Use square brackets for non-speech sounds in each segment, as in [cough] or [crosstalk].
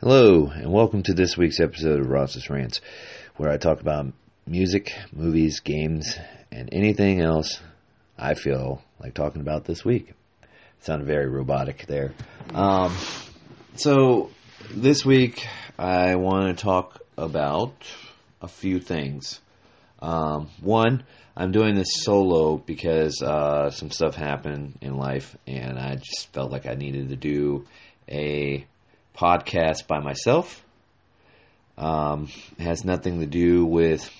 Hello, and welcome to this week's episode of Ross's Rants, where I talk about music, movies, games, and anything else I feel like talking about this week. Sounded very robotic there. Um, so, this week I want to talk about a few things. Um, one, I'm doing this solo because uh, some stuff happened in life, and I just felt like I needed to do a podcast by myself. Um, has nothing to do with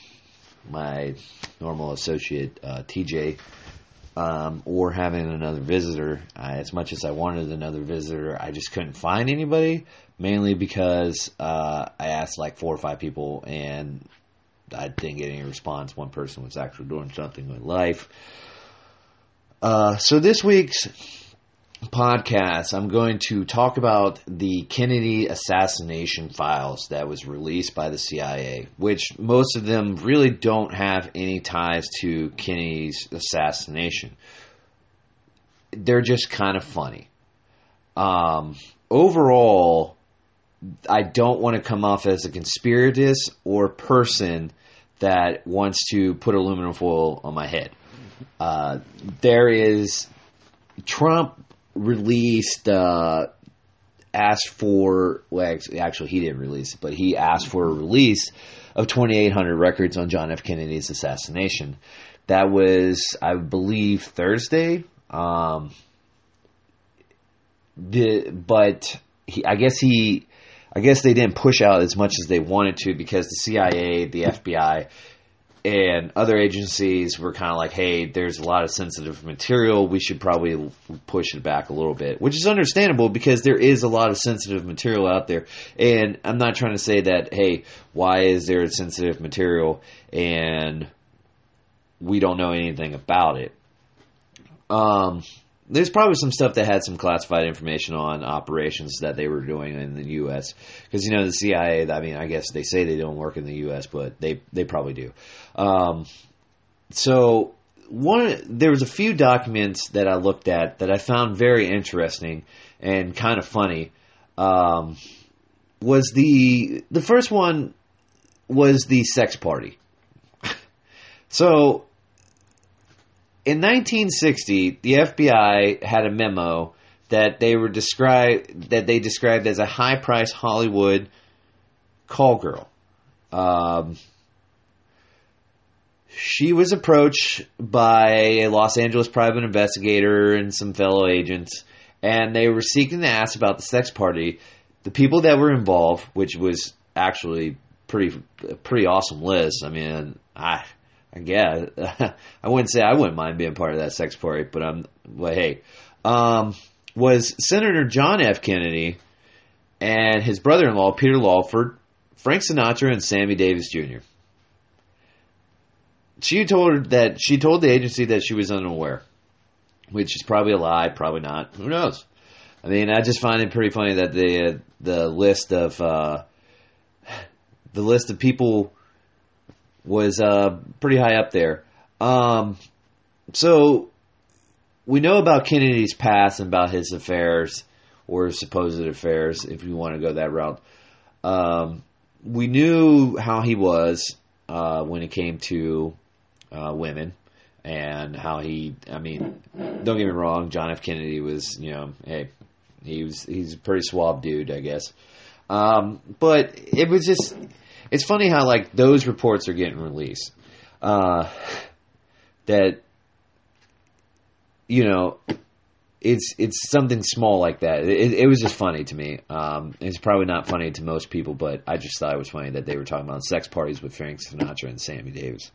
my normal associate uh, TJ um, or having another visitor. I, as much as I wanted another visitor, I just couldn't find anybody. Mainly because uh, I asked like four or five people and I didn't get any response. One person was actually doing something with life. Uh, so this week's podcast, I'm going to talk about the Kennedy assassination files that was released by the CIA, which most of them really don't have any ties to Kennedy's assassination. They're just kind of funny. Um, overall, I don't want to come off as a conspiratist or person that wants to put aluminum foil on my head. Uh, there is Trump released uh, asked for well actually he didn't release it but he asked for a release of 2800 records on John F. Kennedy's assassination. That was I believe Thursday. Um, the but he, I guess he I guess they didn't push out as much as they wanted to because the CIA the FBI and other agencies were kind of like, hey, there's a lot of sensitive material. We should probably push it back a little bit, which is understandable because there is a lot of sensitive material out there. And I'm not trying to say that, hey, why is there sensitive material and we don't know anything about it? Um, there's probably some stuff that had some classified information on operations that they were doing in the U.S. Because you know the CIA. I mean, I guess they say they don't work in the U.S., but they they probably do. Um, so one, there was a few documents that I looked at that I found very interesting and kind of funny. Um, was the the first one was the sex party. [laughs] so in 1960, the FBI had a memo that they were described that they described as a high price Hollywood call girl. Um, she was approached by a Los Angeles private investigator and some fellow agents, and they were seeking to ask about the sex party. The people that were involved, which was actually pretty pretty awesome list. I mean, I I [laughs] I wouldn't say I wouldn't mind being part of that sex party, but I'm. Well, hey, um, was Senator John F. Kennedy and his brother-in-law Peter Lawford, Frank Sinatra, and Sammy Davis Jr. She told that she told the agency that she was unaware, which is probably a lie, probably not. Who knows? I mean, I just find it pretty funny that the the list of uh, the list of people was uh, pretty high up there. Um, so we know about Kennedy's past and about his affairs or supposed affairs, if you want to go that route. Um, we knew how he was uh, when it came to uh, women and how he. I mean, don't get me wrong, John F. Kennedy was, you know, hey, he was he's a pretty suave dude, I guess. Um, but it was just it's funny how like those reports are getting released. Uh, that you know, it's it's something small like that. It, it was just funny to me. Um, it's probably not funny to most people, but I just thought it was funny that they were talking about sex parties with Frank Sinatra and Sammy Davis.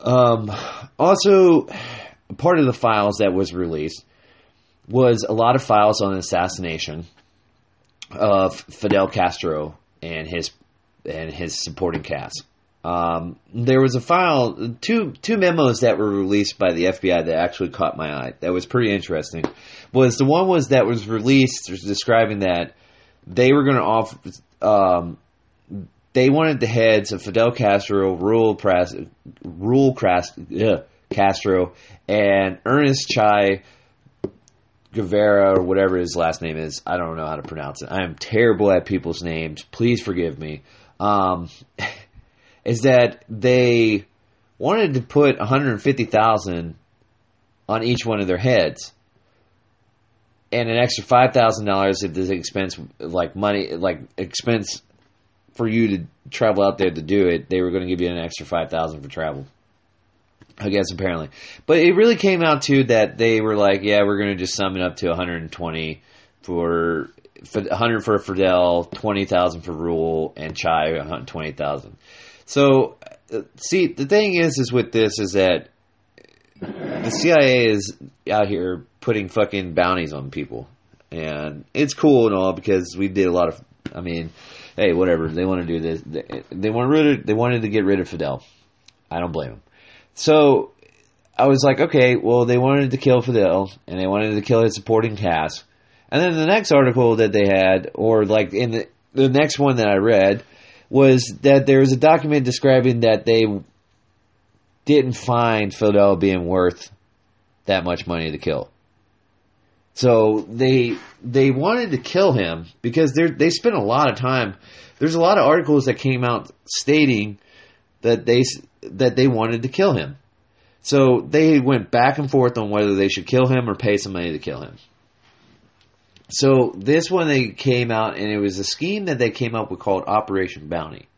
Um, also, part of the files that was released was a lot of files on the assassination of Fidel Castro and his and his supporting cast. Um, there was a file, two two memos that were released by the FBI that actually caught my eye. That was pretty interesting. Was the one was that was released describing that they were going to offer. Um, they wanted the heads of Fidel Castro, Raul, Pras, Raul Cras, ugh, Castro, and Ernest Chai Guevara or whatever his last name is. I don't know how to pronounce it. I am terrible at people's names. Please forgive me. Um, [laughs] is that they wanted to put 150,000 on each one of their heads and an extra $5,000 if this expense like money like expense for you to travel out there to do it, they were going to give you an extra 5,000 for travel. I guess apparently. But it really came out to that they were like, yeah, we're going to just sum it up to 120 for, for 100 for Fidel, 20,000 for Rule, and Chai 20,000. So, uh, see, the thing is, is with this is that the CIA is out here putting fucking bounties on people, and it's cool and all because we did a lot of. I mean, hey, whatever they want to do this, they, they want rid of, they wanted to get rid of Fidel. I don't blame them. So I was like, okay, well, they wanted to kill Fidel and they wanted to kill his supporting cast. And then the next article that they had, or like in the, the next one that I read, was that there was a document describing that they didn't find Fidel being worth that much money to kill. So they they wanted to kill him because they they spent a lot of time. There's a lot of articles that came out stating that they that they wanted to kill him. So they went back and forth on whether they should kill him or pay some money to kill him. So this one they came out and it was a scheme that they came up with called Operation Bounty.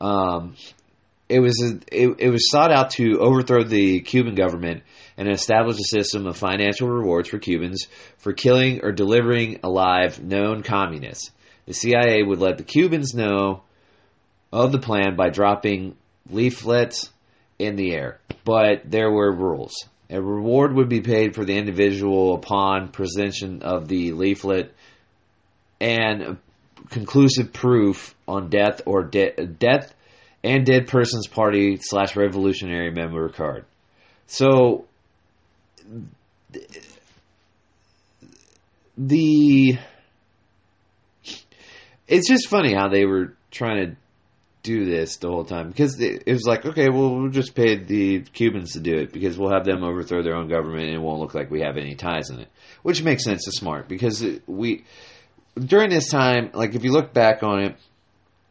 Um, it was a, it, it was sought out to overthrow the Cuban government and establish a system of financial rewards for Cubans for killing or delivering alive known communists. The CIA would let the Cubans know of the plan by dropping leaflets in the air, but there were rules. A reward would be paid for the individual upon presentation of the leaflet and conclusive proof on death or de- death and dead person's party slash revolutionary member card. So the it's just funny how they were trying to do this the whole time. Because it, was like okay well we'll just pay the cubans to do it because we'll have them overthrow their own government and it won't look like we have any ties in it. Which makes sense it's smart because we during this time like if you look back on it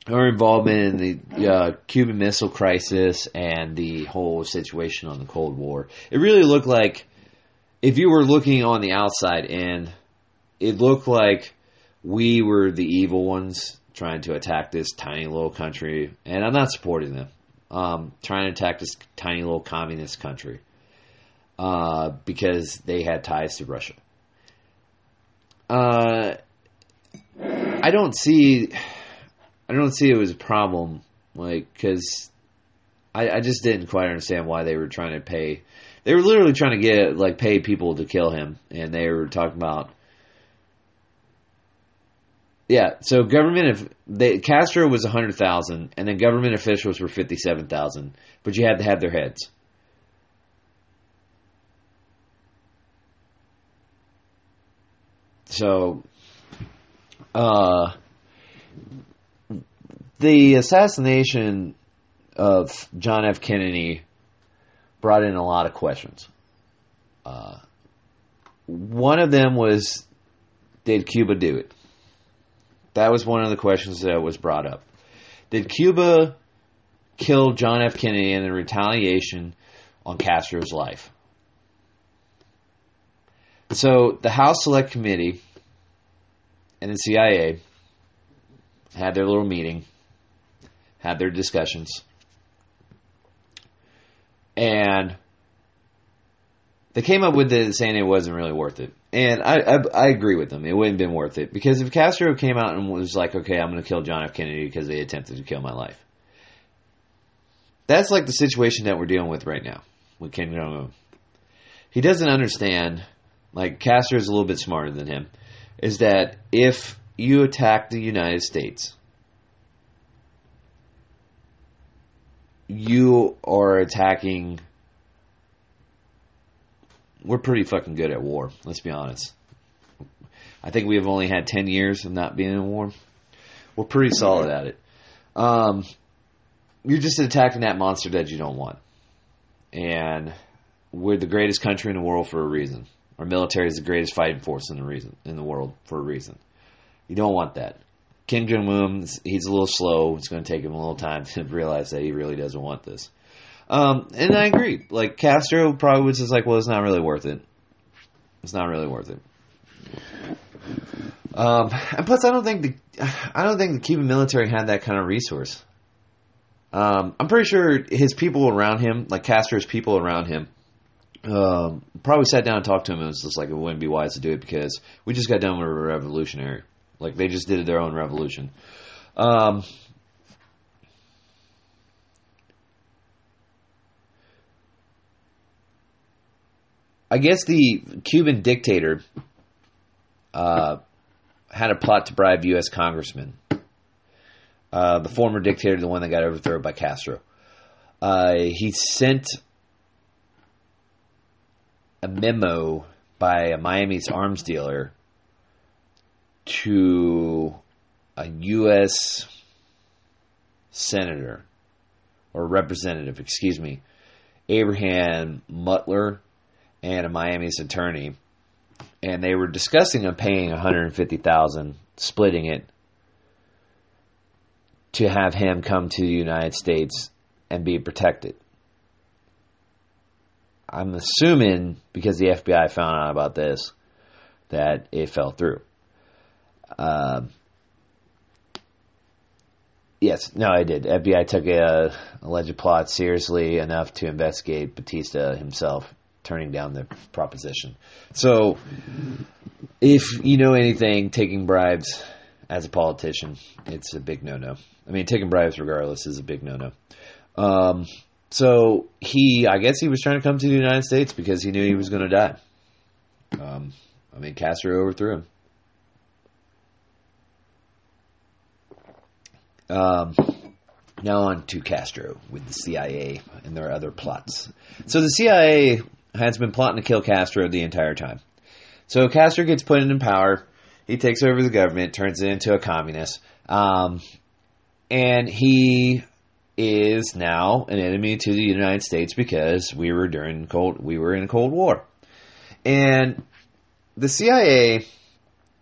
our involvement in the uh, Cuban Missile Crisis and the whole situation on the Cold War, it really looked like if you were looking on the outside in, it looked like we were the evil ones trying to attack this tiny little country, and I'm not supporting them. Um, trying to attack this tiny little communist country uh, because they had ties to Russia. Uh, I don't see I don't see it was a problem, like because I, I just didn't quite understand why they were trying to pay. They were literally trying to get like pay people to kill him, and they were talking about. Yeah, so government they Castro was a hundred thousand, and then government officials were fifty seven thousand, but you had to have their heads. So, uh, the assassination of John F. Kennedy brought in a lot of questions. Uh, one of them was, did Cuba do it? That was one of the questions that was brought up. Did Cuba kill John F. Kennedy in retaliation on Castro's life? So the House Select Committee and the CIA had their little meeting had their discussions, and they came up with it saying it wasn't really worth it. And I, I, I agree with them. It wouldn't have been worth it because if Castro came out and was like, "Okay, I'm going to kill John F. Kennedy because they attempted to kill my life," that's like the situation that we're dealing with right now with Kim Jong Un. He doesn't understand. Like Castro is a little bit smarter than him. Is that if you attack the United States you are attacking. We're pretty fucking good at war. Let's be honest. I think we have only had ten years of not being in war. We're pretty solid at it. Um, you're just attacking that monster that you don't want, and we're the greatest country in the world for a reason. Our military is the greatest fighting force in the reason in the world for a reason. You don't want that. Kim Jong Un, he's a little slow. It's going to take him a little time [laughs] to realize that he really doesn't want this. Um, and I agree. Like Castro probably was just like, well, it's not really worth it. It's not really worth it. Um, and plus, I don't think the I don't think the Cuban military had that kind of resource. Um, I'm pretty sure his people around him, like Castro's people around him, um, probably sat down and talked to him and was just like, it wouldn't be wise to do it because we just got done with a revolutionary. Like they just did their own revolution. Um, I guess the Cuban dictator uh, had a plot to bribe U.S. congressmen. Uh, the former dictator, the one that got overthrown by Castro. Uh, he sent a memo by a Miami's arms dealer to a U.S. senator or representative, excuse me, Abraham Multer, and a Miami's attorney, and they were discussing of paying 150,000, splitting it to have him come to the United States and be protected. I'm assuming because the FBI found out about this that it fell through. Uh, yes, no, I did. FBI took a alleged plot seriously enough to investigate Batista himself turning down the proposition. So, if you know anything, taking bribes as a politician, it's a big no-no. I mean, taking bribes regardless is a big no-no. Um, so he, I guess, he was trying to come to the United States because he knew he was going to die. Um, I mean, Castro overthrew him. Um, now on to Castro with the CIA and their other plots. So the CIA has been plotting to kill Castro the entire time. So Castro gets put in power. He takes over the government, turns it into a communist, um, and he is now an enemy to the United States because we were during cold we were in a Cold War, and the CIA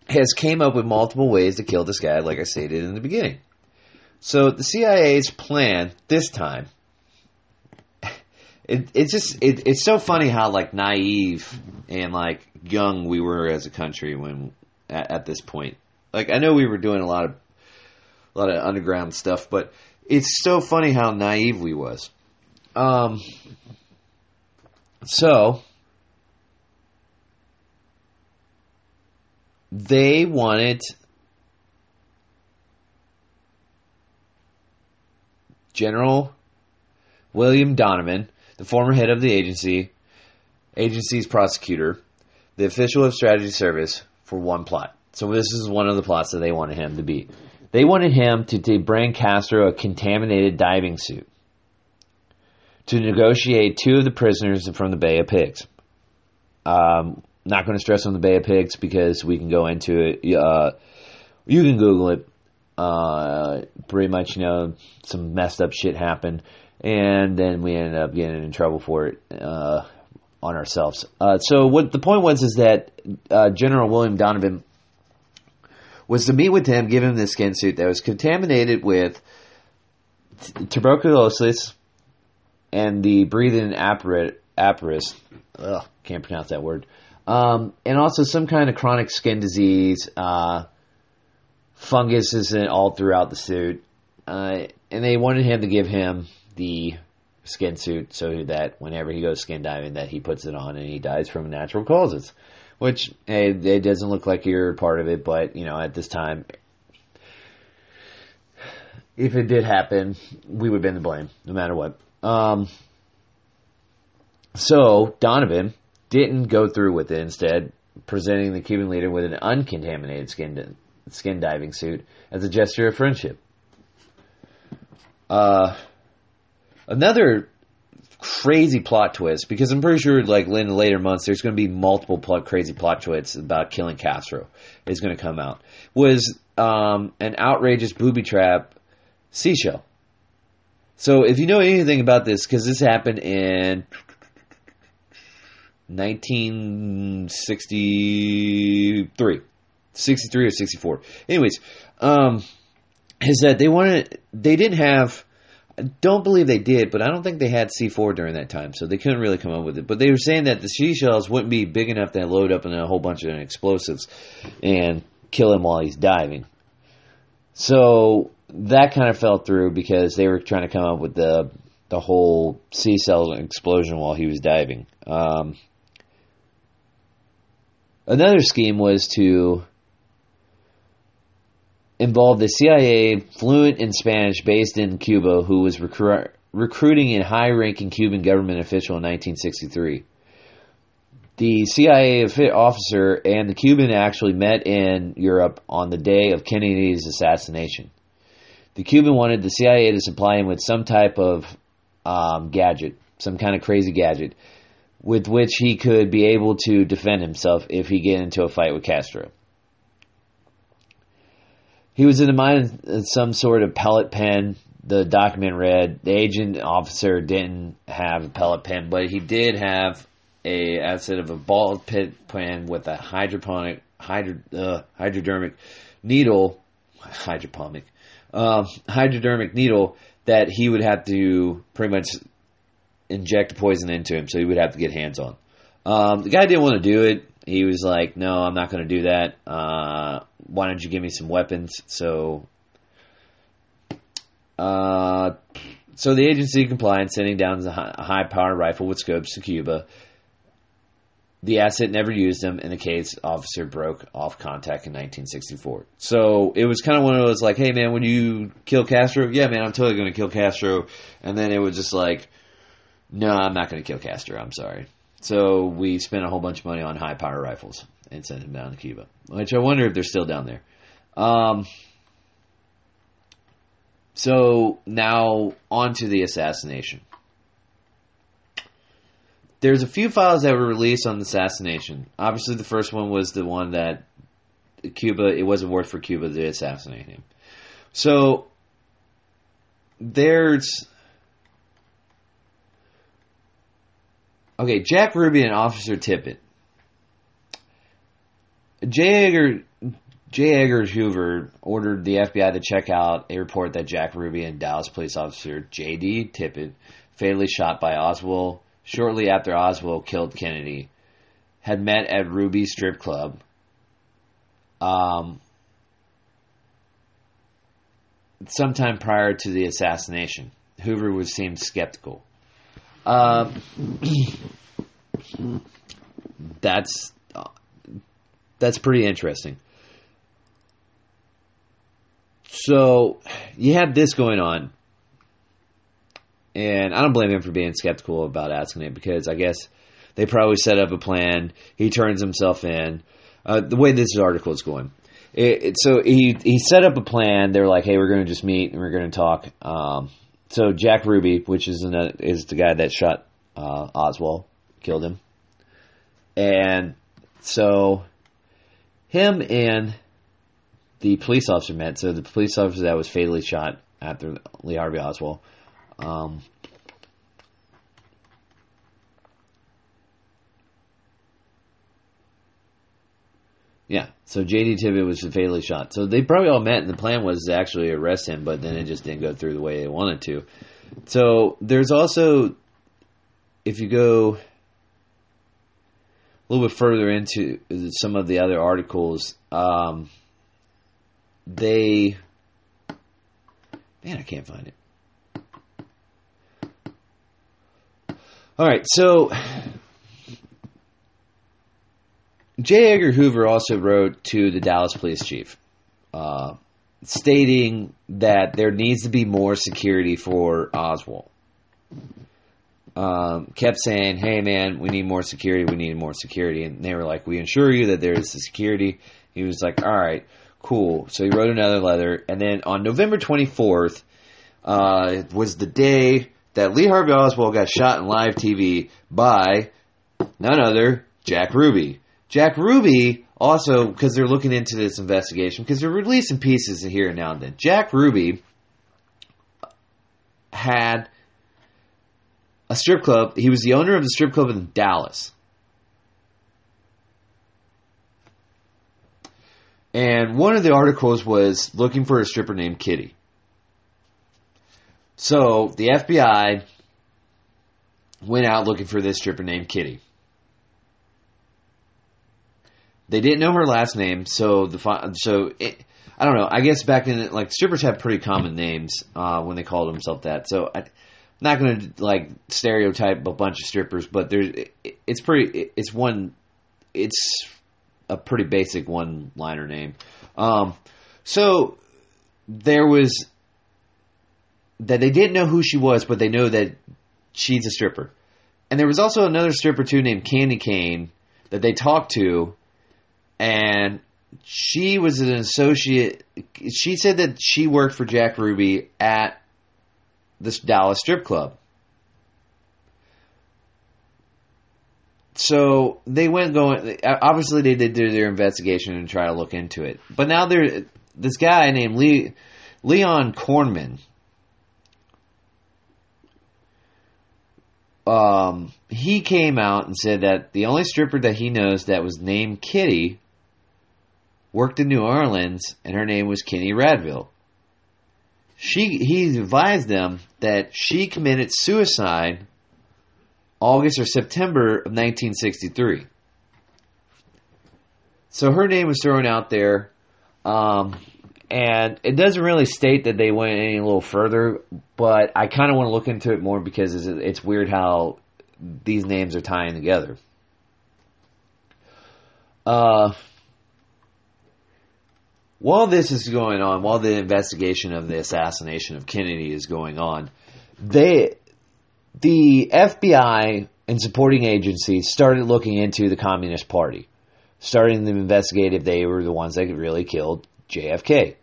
has came up with multiple ways to kill this guy, like I stated in the beginning. So the CIA's plan this time it, it's just it, it's so funny how like naive and like young we were as a country when at, at, this point. Like I know we were doing a lot of a lot of underground stuff, but it's so funny how naive we was. Um, so they wanted General William Donovan the former head of the agency, agency's prosecutor, the official of strategy service for one plot. So this is one of the plots that they wanted him to be. They wanted him to, to bring Castro a contaminated diving suit to negotiate two of the prisoners from the Bay of Pigs. Um, not going to stress on the Bay of Pigs because we can go into it. Uh, you can Google it. Uh, pretty much, you know, some messed up shit happened and then we ended up getting in trouble for it uh, on ourselves. Uh, so what the point was is that uh, General William Donovan was to meet with him, give him this skin suit that was contaminated with t- tuberculosis and the breathing apparatus. Ugh, can't pronounce that word. Um, and also some kind of chronic skin disease. Uh, fungus is all throughout the suit. Uh, and they wanted him to give him the skin suit so that whenever he goes skin diving that he puts it on and he dies from natural causes which hey, it doesn't look like you're part of it but you know at this time if it did happen we would have been to blame no matter what. Um, so donovan didn't go through with it. Instead presenting the cuban leader with an uncontaminated skin skin diving suit as a gesture of friendship. Uh, Another crazy plot twist because I'm pretty sure like in later months there's going to be multiple plot, crazy plot twists about killing Castro is going to come out was um, an outrageous booby trap seashell. So if you know anything about this, because this happened in 1963. 63 or 64. Anyways, um, is that they wanted, they didn't have, I don't believe they did, but I don't think they had C4 during that time, so they couldn't really come up with it. But they were saying that the seashells wouldn't be big enough to load up in a whole bunch of explosives and kill him while he's diving. So that kind of fell through because they were trying to come up with the the whole sea cell explosion while he was diving. Um, another scheme was to involve the CIA fluent in Spanish based in Cuba who was recru- recruiting a high ranking Cuban government official in 1963. The CIA officer and the Cuban actually met in Europe on the day of Kennedy's assassination. The Cuban wanted the CIA to supply him with some type of um, gadget, some kind of crazy gadget, with which he could be able to defend himself if he get into a fight with Castro. He was in the mind of some sort of pellet pen. The document read the agent officer didn't have a pellet pen, but he did have a instead of a ball pit pen with a hydroponic hydro, uh, hypodermic needle, hydroponic um, hypodermic needle that he would have to pretty much inject poison into him, so he would have to get hands on. Um, the guy didn't want to do it. He was like, "No, I'm not going to do that. Uh, why don't you give me some weapons?" So, uh, so the agency complied, sending down a high power rifle with scopes to Cuba. The asset never used them, and the case officer broke off contact in 1964. So it was kind of one of those like, "Hey man, when you kill Castro, yeah man, I'm totally going to kill Castro," and then it was just like, "No, I'm not going to kill Castro. I'm sorry." So we spent a whole bunch of money on high power rifles and sent them down to Cuba, which I wonder if they're still down there. Um, so now on to the assassination there's a few files that were released on the assassination. Obviously, the first one was the one that Cuba. It wasn't worth for Cuba to assassinate him. So there's okay. Jack Ruby and Officer Tippit. J. Edgar J. Edgar Hoover ordered the FBI to check out a report that Jack Ruby and Dallas police officer J.D. Tippit fatally shot by Oswald shortly after Oswald killed Kennedy, had met at Ruby Strip Club. Um, sometime prior to the assassination, Hoover was seemed skeptical. Um, that's that's pretty interesting. So you have this going on. And I don't blame him for being skeptical about asking it because I guess they probably set up a plan. He turns himself in. Uh, the way this article is going. It, it, so he he set up a plan. They're like, hey, we're going to just meet and we're going to talk. Um, so Jack Ruby, which is a, is the guy that shot uh, Oswald, killed him, and so him and the police officer met. So the police officer that was fatally shot after Lee Harvey Oswald um, yeah, so JD Tippit was fatally shot. So they probably all met, and the plan was to actually arrest him, but then it just didn't go through the way they wanted to. So there's also, if you go a little bit further into some of the other articles, um, they, man, I can't find it. All right, so J. Edgar Hoover also wrote to the Dallas police chief, uh, stating that there needs to be more security for Oswald. Um, kept saying, "Hey, man, we need more security. We need more security." And they were like, "We assure you that there is the security." He was like, "All right, cool." So he wrote another letter, and then on November twenty fourth uh, was the day that Lee Harvey Oswald got shot in live TV by none other Jack Ruby. Jack Ruby also because they're looking into this investigation because they're releasing pieces here and now and then. Jack Ruby had a strip club. He was the owner of the strip club in Dallas. And one of the articles was looking for a stripper named Kitty. So the FBI went out looking for this stripper named Kitty. They didn't know her last name, so the so it, I don't know. I guess back in like strippers have pretty common names uh, when they called themselves that. So I, am not going to like stereotype a bunch of strippers, but there's it, it's pretty. It's one. It's a pretty basic one liner name. Um, so there was that they didn't know who she was, but they know that she's a stripper. And there was also another stripper too named Candy Cane that they talked to, and she was an associate. She said that she worked for Jack Ruby at this Dallas strip club. So they went going. Obviously, they did their investigation and try to look into it. But now there, this guy named Lee, Leon Cornman. Um, he came out and said that the only stripper that he knows that was named Kitty worked in New Orleans, and her name was Kenny Radville. She he advised them that she committed suicide August or September of 1963. So her name was thrown out there, um, and it doesn't really state that they went any little further, but I kind of want to look into it more because it's, it's weird how these names are tying together. Uh, while this is going on, while the investigation of the assassination of Kennedy is going on, they the FBI and supporting agencies started looking into the Communist Party, starting to investigate if they were the ones that really killed JFK.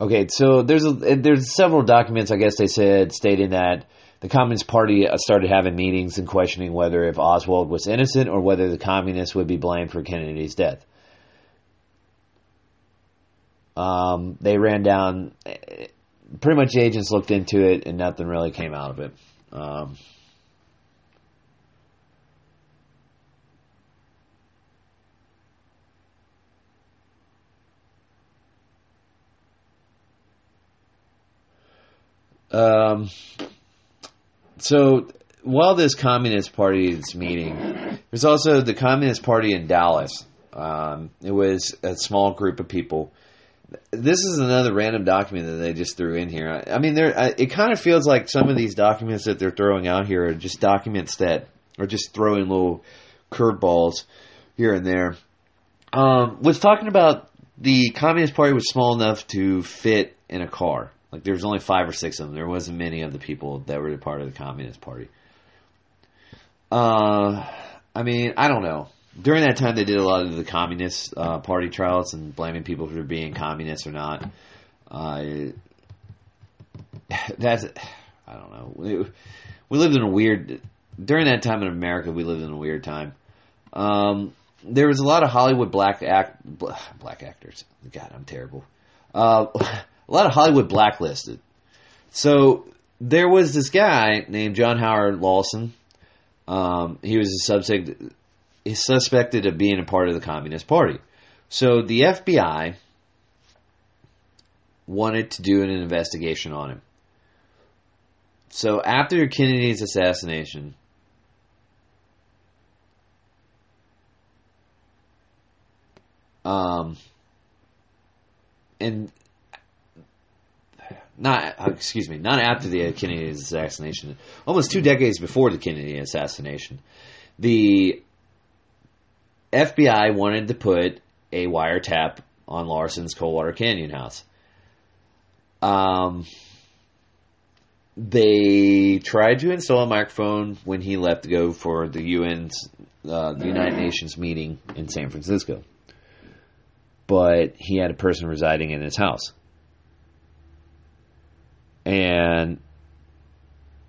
Okay, so there's a, there's several documents I guess they said stating that the Communist Party uh, started having meetings and questioning whether if Oswald was innocent or whether the communists would be blamed for Kennedy's death. Um, they ran down, pretty much agents looked into it and nothing really came out of it. Um, um, so while this Communist Party is meeting, there's also the Communist Party in Dallas. Um, it was a small group of people. This is another random document that they just threw in here. I mean, there. It kind of feels like some of these documents that they're throwing out here are just documents that are just throwing little curveballs here and there. Um, was talking about the Communist Party was small enough to fit in a car. Like there was only five or six of them. There wasn't many of the people that were part of the Communist Party. Uh, I mean, I don't know. During that time, they did a lot of the Communist uh, Party trials and blaming people for being communists or not. Uh, [sighs] that's I don't know. We, we lived in a weird during that time in America. We lived in a weird time. Um, there was a lot of Hollywood black act black actors. God, I'm terrible. Uh, [laughs] a lot of Hollywood blacklisted. So there was this guy named John Howard Lawson. Um, he was a suspect, he's suspected of being a part of the Communist Party. So the FBI wanted to do an investigation on him. So after Kennedy's assassination, um, and not uh, excuse me, not after the Kennedy assassination, almost two decades before the Kennedy assassination, the FBI wanted to put a wiretap on Lawson's Coldwater Canyon house. Um, they tried to install a microphone when he left to go for the UN's uh, the United Nations meeting in San Francisco, but he had a person residing in his house and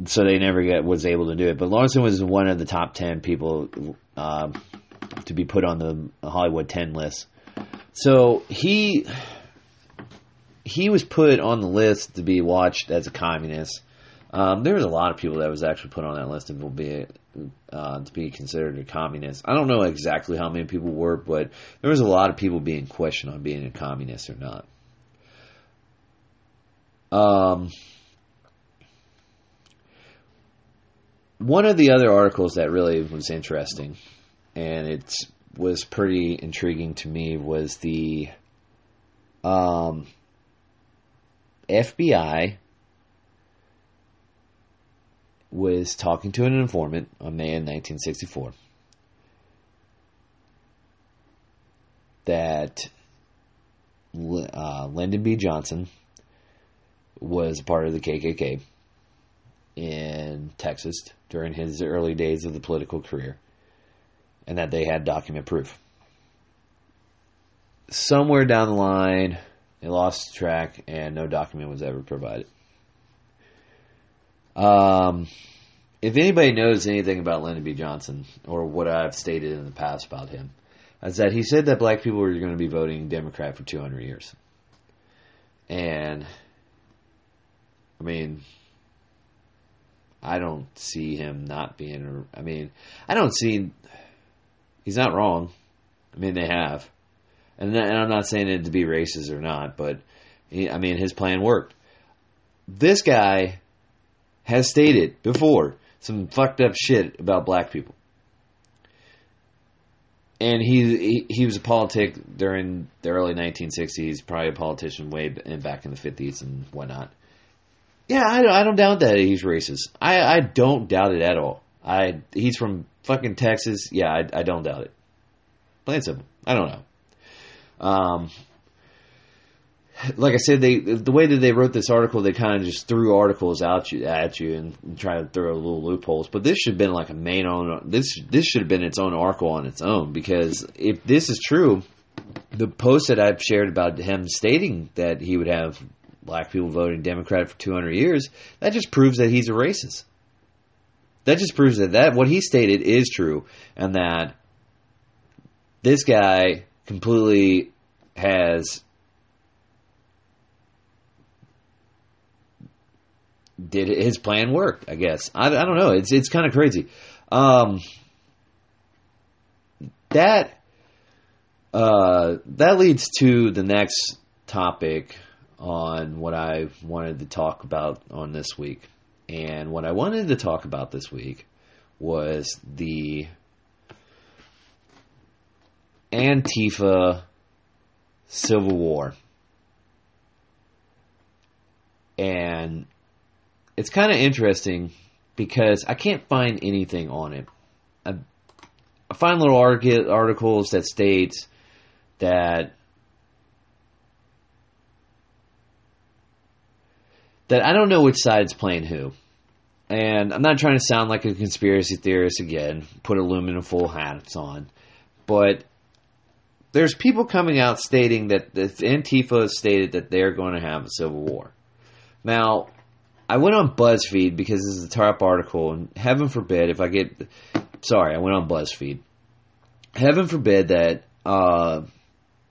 so they never get was able to do it. But Lawson was one of the top ten people uh, to be put on the Hollywood ten list. So he he was put on the list to be watched as a communist. Um, there was a lot of people that was actually put on that list of be uh, to be considered a communist. I don't know exactly how many people were, but there was a lot of people being questioned on being a communist or not. Um, one of the other articles that really was interesting, and it was pretty intriguing to me, was the um, FBI was talking to an informant on May in 1964 that uh, Lyndon B. Johnson was part of the KKK in Texas during his early days of the political career, and that they had document proof. Somewhere down the line, they lost track, and no document was ever provided. Um, if anybody knows anything about Lyndon B. Johnson or what I've stated in the past about him, is that he said that black people were going to be voting Democrat for 200 years. And, I mean, I don't see him not being. I mean, I don't see. He's not wrong. I mean, they have, and, and I'm not saying it to be racist or not, but he, I mean, his plan worked. This guy has stated before some fucked up shit about black people. And he, he, he was a politic during the early 1960s, probably a politician way back in the 50s and whatnot. Yeah, I, I don't doubt that he's racist. I, I don't doubt it at all. I he's from fucking Texas. Yeah, I, I don't doubt it. Plain simple. I don't know. Um, like I said, they the way that they wrote this article, they kind of just threw articles out you, at you and, and try to throw little loopholes. But this should have been like a main on this. This should have been its own article on its own because if this is true, the post that I've shared about him stating that he would have black people voting Democrat for 200 years, that just proves that he's a racist. That just proves that, that what he stated is true and that this guy completely has did his plan work? I guess I, I don't know. It's it's kind of crazy. Um, that uh, that leads to the next topic on what I wanted to talk about on this week, and what I wanted to talk about this week was the Antifa Civil War. And it's kind of interesting because I can't find anything on it. I, find little articles that states that that I don't know which side's playing who. And I'm not trying to sound like a conspiracy theorist again, put aluminum full hats on, but there's people coming out stating that the Antifa has stated that they're going to have a civil war. Now, I went on BuzzFeed because this is a top article, and heaven forbid if I get. Sorry, I went on BuzzFeed. Heaven forbid that uh,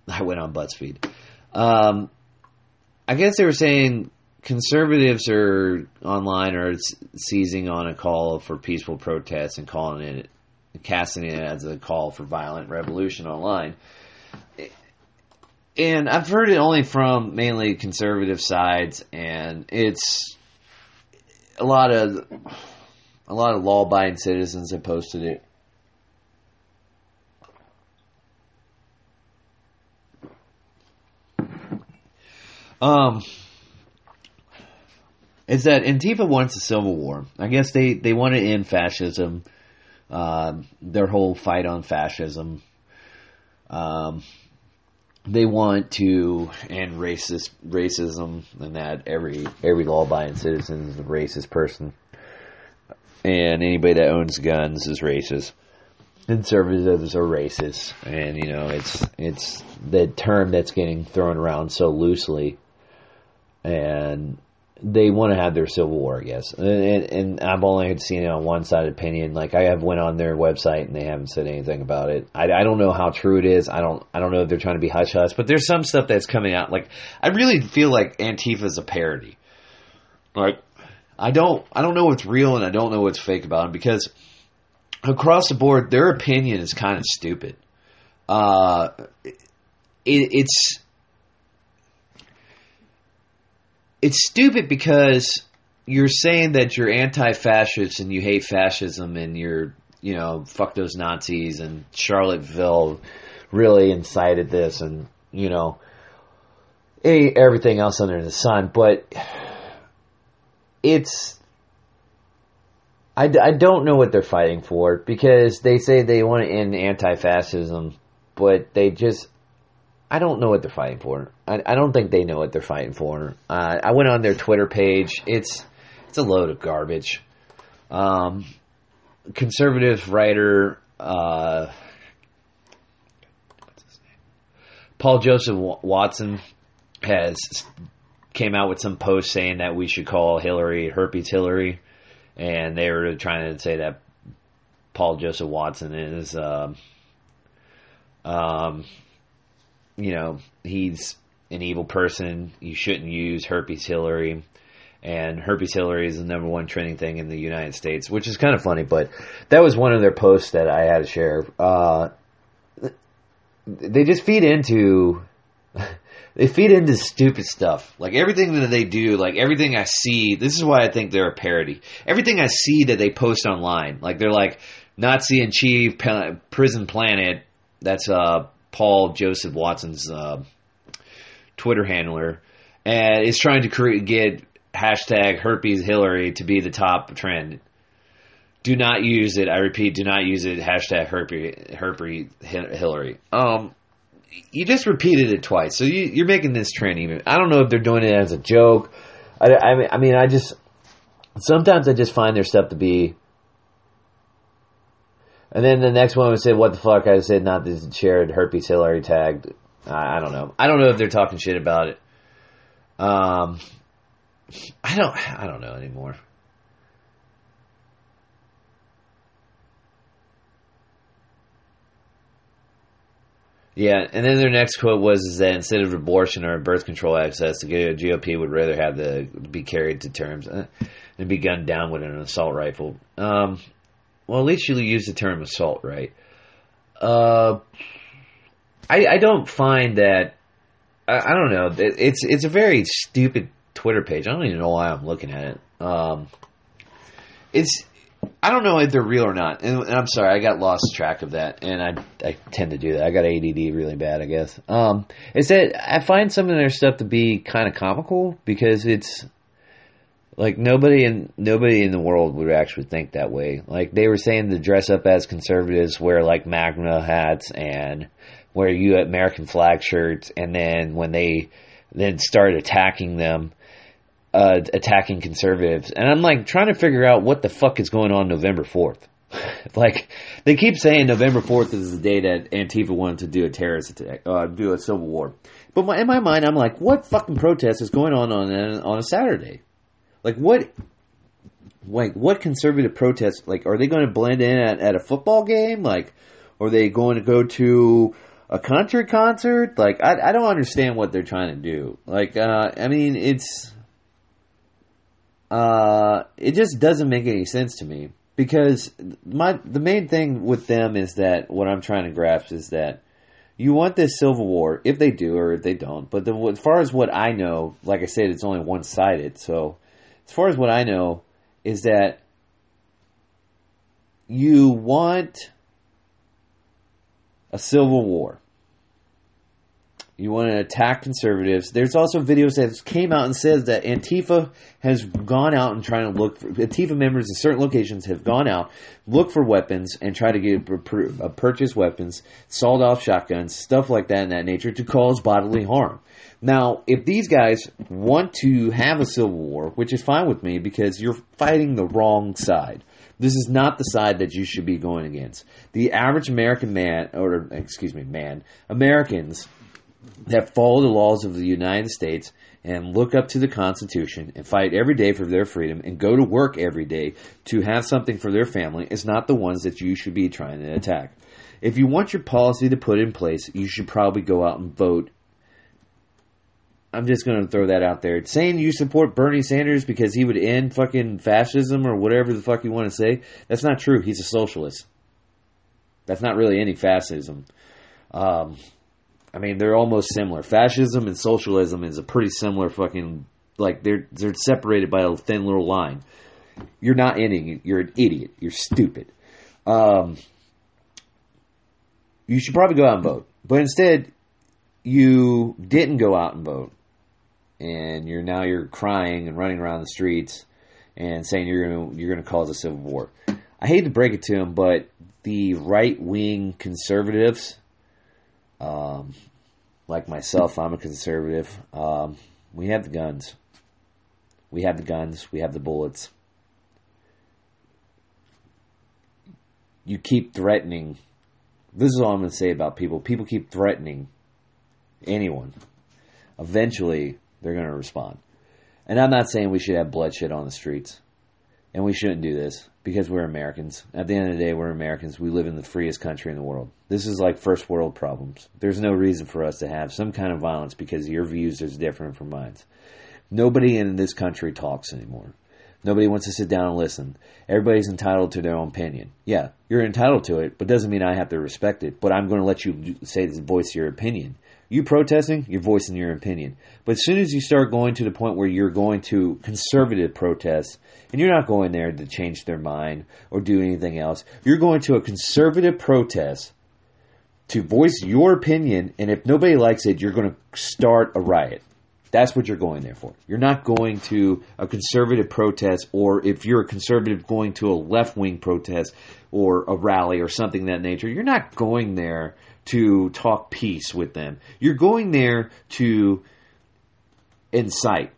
I went on BuzzFeed. Um, I guess they were saying conservatives are online are seizing on a call for peaceful protests and calling it, casting it as a call for violent revolution online. And I've heard it only from mainly conservative sides, and it's a lot of a lot of law-abiding citizens have posted it. Um, is that Antifa wants a civil war? I guess they they want to end fascism. Uh, their whole fight on fascism. Um, they want to end racist racism and that every every law-abiding citizen is a racist person, and anybody that owns guns is racist. Conservatives are racist, and you know it's it's the term that's getting thrown around so loosely, and they want to have their civil war, I guess. And, and, I've only seen it on one side opinion. Like I have went on their website and they haven't said anything about it. I, I don't know how true it is. I don't I don't know if they're trying to be hush hush. But there's some stuff that's coming out. Like I really feel like Antifa is a parody. Like I don't I don't know what's real and I don't know what's fake about them because across the board their opinion is kind of stupid. Uh, it, it's it's stupid because you're saying that you're anti-fascist and you hate fascism and you're you know fuck those Nazis and Charlottesville really incited this and you know everything else under the sun. But it's I, I don't know what they're fighting for because they say they want to end anti-fascism but they just I don't know what they're fighting for. I, I don't think they know what they're fighting for. Uh, I went on their Twitter page. It's it's a load of garbage. Um, conservative writer uh, Paul Joseph Watson has came out with some post saying that we should call Hillary herpes Hillary, and they were trying to say that Paul Joseph Watson is, um, um, you know, he's an evil person. You shouldn't use herpes Hillary. And herpes Hillary is the number one trending thing in the United States, which is kind of funny. But that was one of their posts that I had to share. Uh, they just feed into [laughs] they feed into stupid stuff. Like everything that they do, like everything I see, this is why I think they're a parody. Everything I see that they post online, like they're like Nazi and Chief Prison Planet. That's uh, Paul Joseph Watson's uh, Twitter handler, and is trying to create, get hashtag herpes Hillary to be the top trend. Do not use it. I repeat, do not use it. Hashtag herpes, herpes Hillary. Um, you just repeated it twice, so you, are making this trend even. I don't know if they're doing it as a joke. I, I, mean, I mean, I just sometimes I just find their stuff to be. And then the next one would say, "What the fuck?" I said, "Not this shared herpes Hillary tagged." I, I don't know. I don't know if they're talking shit about it. Um, I don't. I don't know anymore. Yeah, and then their next quote was is that instead of abortion or birth control access, the GOP would rather have the be carried to terms uh, and be gunned down with an assault rifle. Um, well, at least you use the term assault, right? Uh, I, I don't find that. I, I don't know. It's it's a very stupid Twitter page. I don't even know why I'm looking at it. Um, it's I don't know if they're real or not, and, and, I'm sorry, I got lost track of that, and I I tend to do that. I got ADD really bad, I guess. Um, is that I find some of their stuff to be kind of comical because it's like nobody in nobody in the world would actually think that way. Like they were saying to dress up as conservatives, wear like MAGA hats and wear you American flag shirts, and then when they then start attacking them uh, attacking conservatives, and I'm like trying to figure out what the fuck is going on November fourth. [laughs] like they keep saying November fourth is the day that Antifa wanted to do a terrorist attack, uh, do a civil war. But my, in my mind, I'm like, what fucking protest is going on on on a Saturday? Like what? Like what conservative protest? Like are they going to blend in at, at a football game? Like are they going to go to a country concert? Like I, I don't understand what they're trying to do. Like uh, I mean it's uh, it just doesn't make any sense to me because my the main thing with them is that what I'm trying to grasp is that you want this civil war if they do or if they don't. But the, as far as what I know, like I said, it's only one sided. So as far as what I know is that you want a civil war. You want to attack conservatives. There's also videos that came out and says that Antifa has gone out and trying to look for Antifa members in certain locations have gone out, look for weapons and try to get purchase weapons, sawed off shotguns, stuff like that in that nature to cause bodily harm. Now, if these guys want to have a civil war, which is fine with me because you're fighting the wrong side. This is not the side that you should be going against. The average American man, or excuse me, man, Americans that follow the laws of the United States and look up to the Constitution and fight every day for their freedom and go to work every day to have something for their family is not the ones that you should be trying to attack. If you want your policy to put in place, you should probably go out and vote I'm just going to throw that out there. Saying you support Bernie Sanders because he would end fucking fascism or whatever the fuck you want to say, that's not true. He's a socialist. That's not really any fascism. Um, I mean, they're almost similar. Fascism and socialism is a pretty similar fucking like they're they're separated by a thin little line. You're not ending. You're an idiot. You're stupid. Um, you should probably go out and vote, but instead, you didn't go out and vote, and you're now you're crying and running around the streets and saying you're gonna you're gonna cause a civil war. I hate to break it to him, but the right wing conservatives, um, like myself, I'm a conservative. Um, we have the guns. We have the guns. We have the bullets. You keep threatening. This is all I'm going to say about people. People keep threatening anyone. Eventually, they're going to respond. And I'm not saying we should have bloodshed on the streets. And we shouldn't do this because we're Americans. At the end of the day, we're Americans. We live in the freest country in the world. This is like first world problems. There's no reason for us to have some kind of violence because your views is different from mine. Nobody in this country talks anymore. Nobody wants to sit down and listen. Everybody's entitled to their own opinion. Yeah, you're entitled to it, but doesn't mean I have to respect it. But I'm going to let you say this voice your opinion. You protesting, you're voicing your opinion. But as soon as you start going to the point where you're going to conservative protests, and you're not going there to change their mind or do anything else, you're going to a conservative protest to voice your opinion, and if nobody likes it, you're going to start a riot. That's what you're going there for. You're not going to a conservative protest, or if you're a conservative going to a left wing protest or a rally or something that nature, you're not going there to talk peace with them. You're going there to incite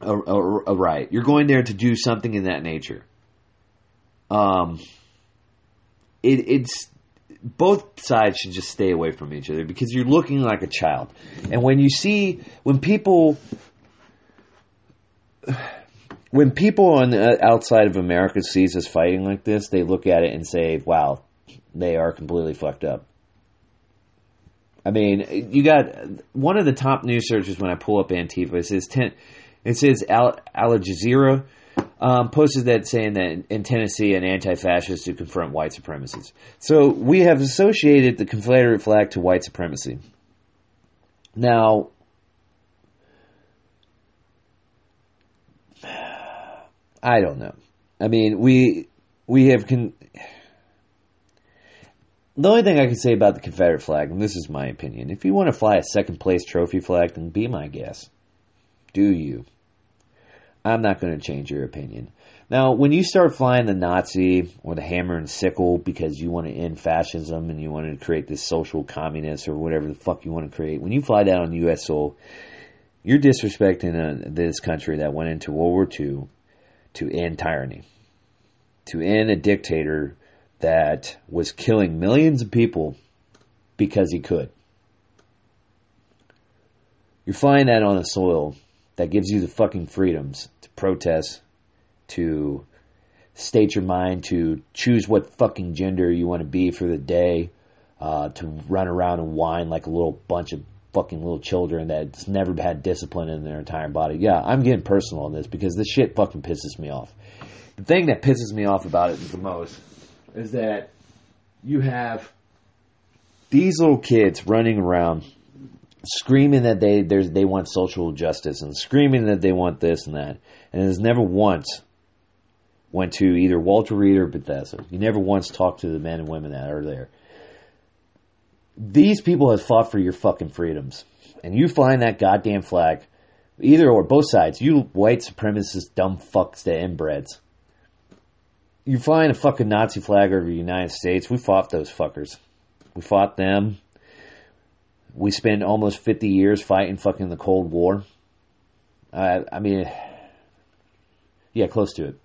a, a, a riot. You're going there to do something in that nature. Um, it, it's both sides should just stay away from each other because you're looking like a child. And when you see when people when people on the uh, outside of America sees us fighting like this, they look at it and say, "Wow, they are completely fucked up." I mean, you got one of the top news searches when I pull up Antifa. It says ten, it says Al, Al Jazeera um, posted that saying that in Tennessee, an anti-fascist to confront white supremacists. So we have associated the Confederate flag to white supremacy. Now, [sighs] I don't know. I mean, we we have con- the only thing I can say about the Confederate flag, and this is my opinion, if you want to fly a second place trophy flag, then be my guest. Do you? I'm not going to change your opinion. Now, when you start flying the Nazi or the hammer and sickle because you want to end fascism and you want to create this social communist or whatever the fuck you want to create, when you fly that on the U.S. soil, you're disrespecting uh, this country that went into World War II to end tyranny, to end a dictator that was killing millions of people because he could. You're flying that on the soil that gives you the fucking freedoms to protest, to state your mind, to choose what fucking gender you want to be for the day, uh, to run around and whine like a little bunch of fucking little children that's never had discipline in their entire body. Yeah, I'm getting personal on this because this shit fucking pisses me off. The thing that pisses me off about it the most is that you have these little kids running around screaming that they they want social justice and screaming that they want this and that, and it has never once went to either Walter Reed or Bethesda. You never once talked to the men and women that are there. These people have fought for your fucking freedoms, and you find that goddamn flag, either or both sides. You white supremacist dumb fucks, the inbreds You find a fucking Nazi flag over the United States. We fought those fuckers. We fought them. We spent almost 50 years fighting fucking the Cold War. I mean, yeah, close to it.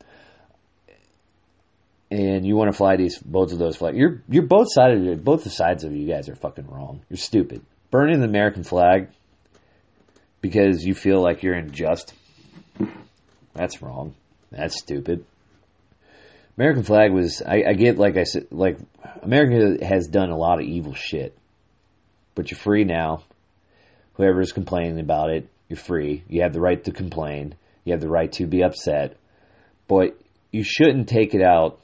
And you want to fly these both of those flags? You're you're both sided. Both the sides of you guys are fucking wrong. You're stupid. Burning the American flag because you feel like you're unjust. That's wrong. That's stupid. American flag was I, I, get like I said like America has done a lot of evil shit, but you're free now. whoever is complaining about it, you're free. You have the right to complain. You have the right to be upset, but you shouldn't take it out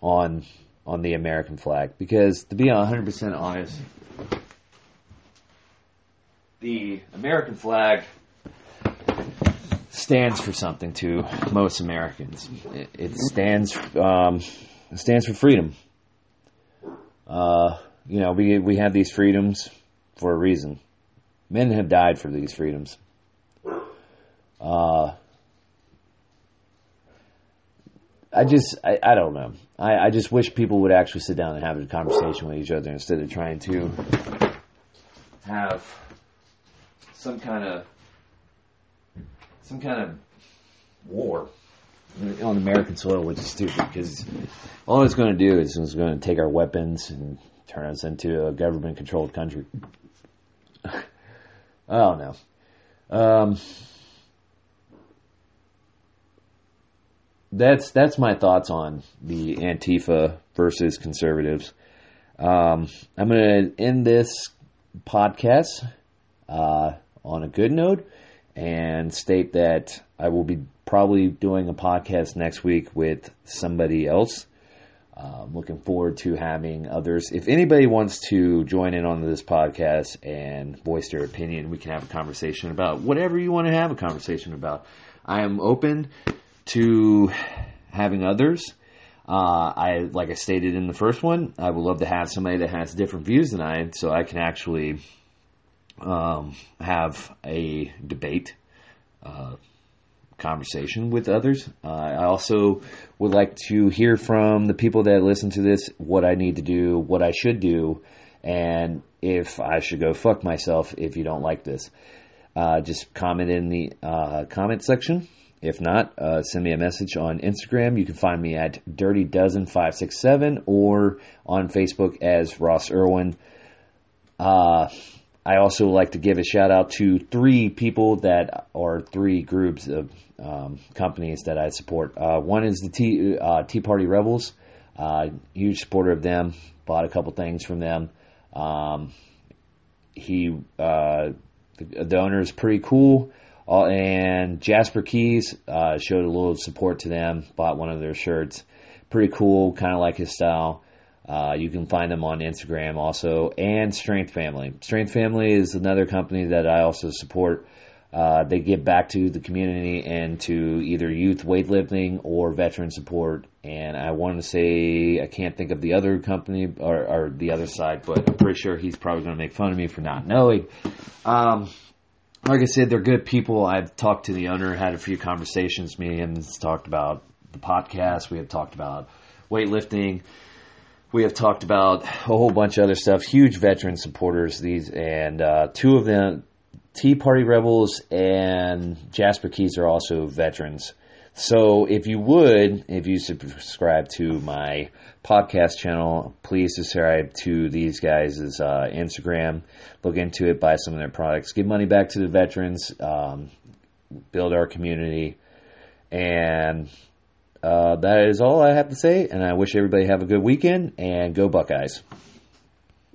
on on the American flag because to be 100% honest, the American flag stands for something to most Americans. It, it stands um, stands for freedom. Uh, you know, we we have these freedoms for a reason. Men have died for these freedoms. Uh, I just, I, I don't know. I, I just wish people would actually sit down and have a conversation with each other instead of trying to have some kind of some kind of war on American soil, which is stupid because all it's going to do is it's going to take our weapons and turn us into a government controlled country. I don't know. Um, that's that's my thoughts on the Antifa versus conservatives. Um, I'm going to end this podcast uh, on a good note and state that I will be probably doing a podcast next week with somebody else. Uh, looking forward to having others. If anybody wants to join in on this podcast and voice their opinion, we can have a conversation about whatever you want to have a conversation about. I am open to having others. Uh, I like I stated in the first one, I would love to have somebody that has different views than I, so I can actually um, have a debate, uh, conversation with others. Uh, I also would like to hear from the people that listen to this what I need to do, what I should do, and if I should go fuck myself if you don't like this. Uh, just comment in the uh, comment section. If not, uh, send me a message on Instagram. You can find me at Dirty Dozen five six seven or on Facebook as Ross Irwin. Uh, I also like to give a shout out to three people that are three groups of um, companies that I support. Uh, one is the Tea, uh, Tea Party Rebels. Uh, huge supporter of them. Bought a couple things from them. Um, he uh, the, the owner is pretty cool. Uh, and Jasper Keys uh, showed a little support to them. Bought one of their shirts. Pretty cool, kind of like his style. Uh, you can find them on Instagram also, and Strength Family. Strength Family is another company that I also support. Uh, they give back to the community and to either youth weightlifting or veteran support. And I want to say I can't think of the other company or, or the other side, but I'm pretty sure he's probably going to make fun of me for not knowing. Um, like I said, they're good people. I've talked to the owner, had a few conversations. With me and talked about the podcast. We have talked about weightlifting. We have talked about a whole bunch of other stuff. Huge veteran supporters. These and uh, two of them, Tea Party Rebels and Jasper Keys, are also veterans. So if you would, if you subscribe to my podcast channel, please subscribe to these guys' uh, Instagram. Look into it, buy some of their products, give money back to the veterans, um, build our community, and uh, that is all I have to say. And I wish everybody have a good weekend and go Buckeyes.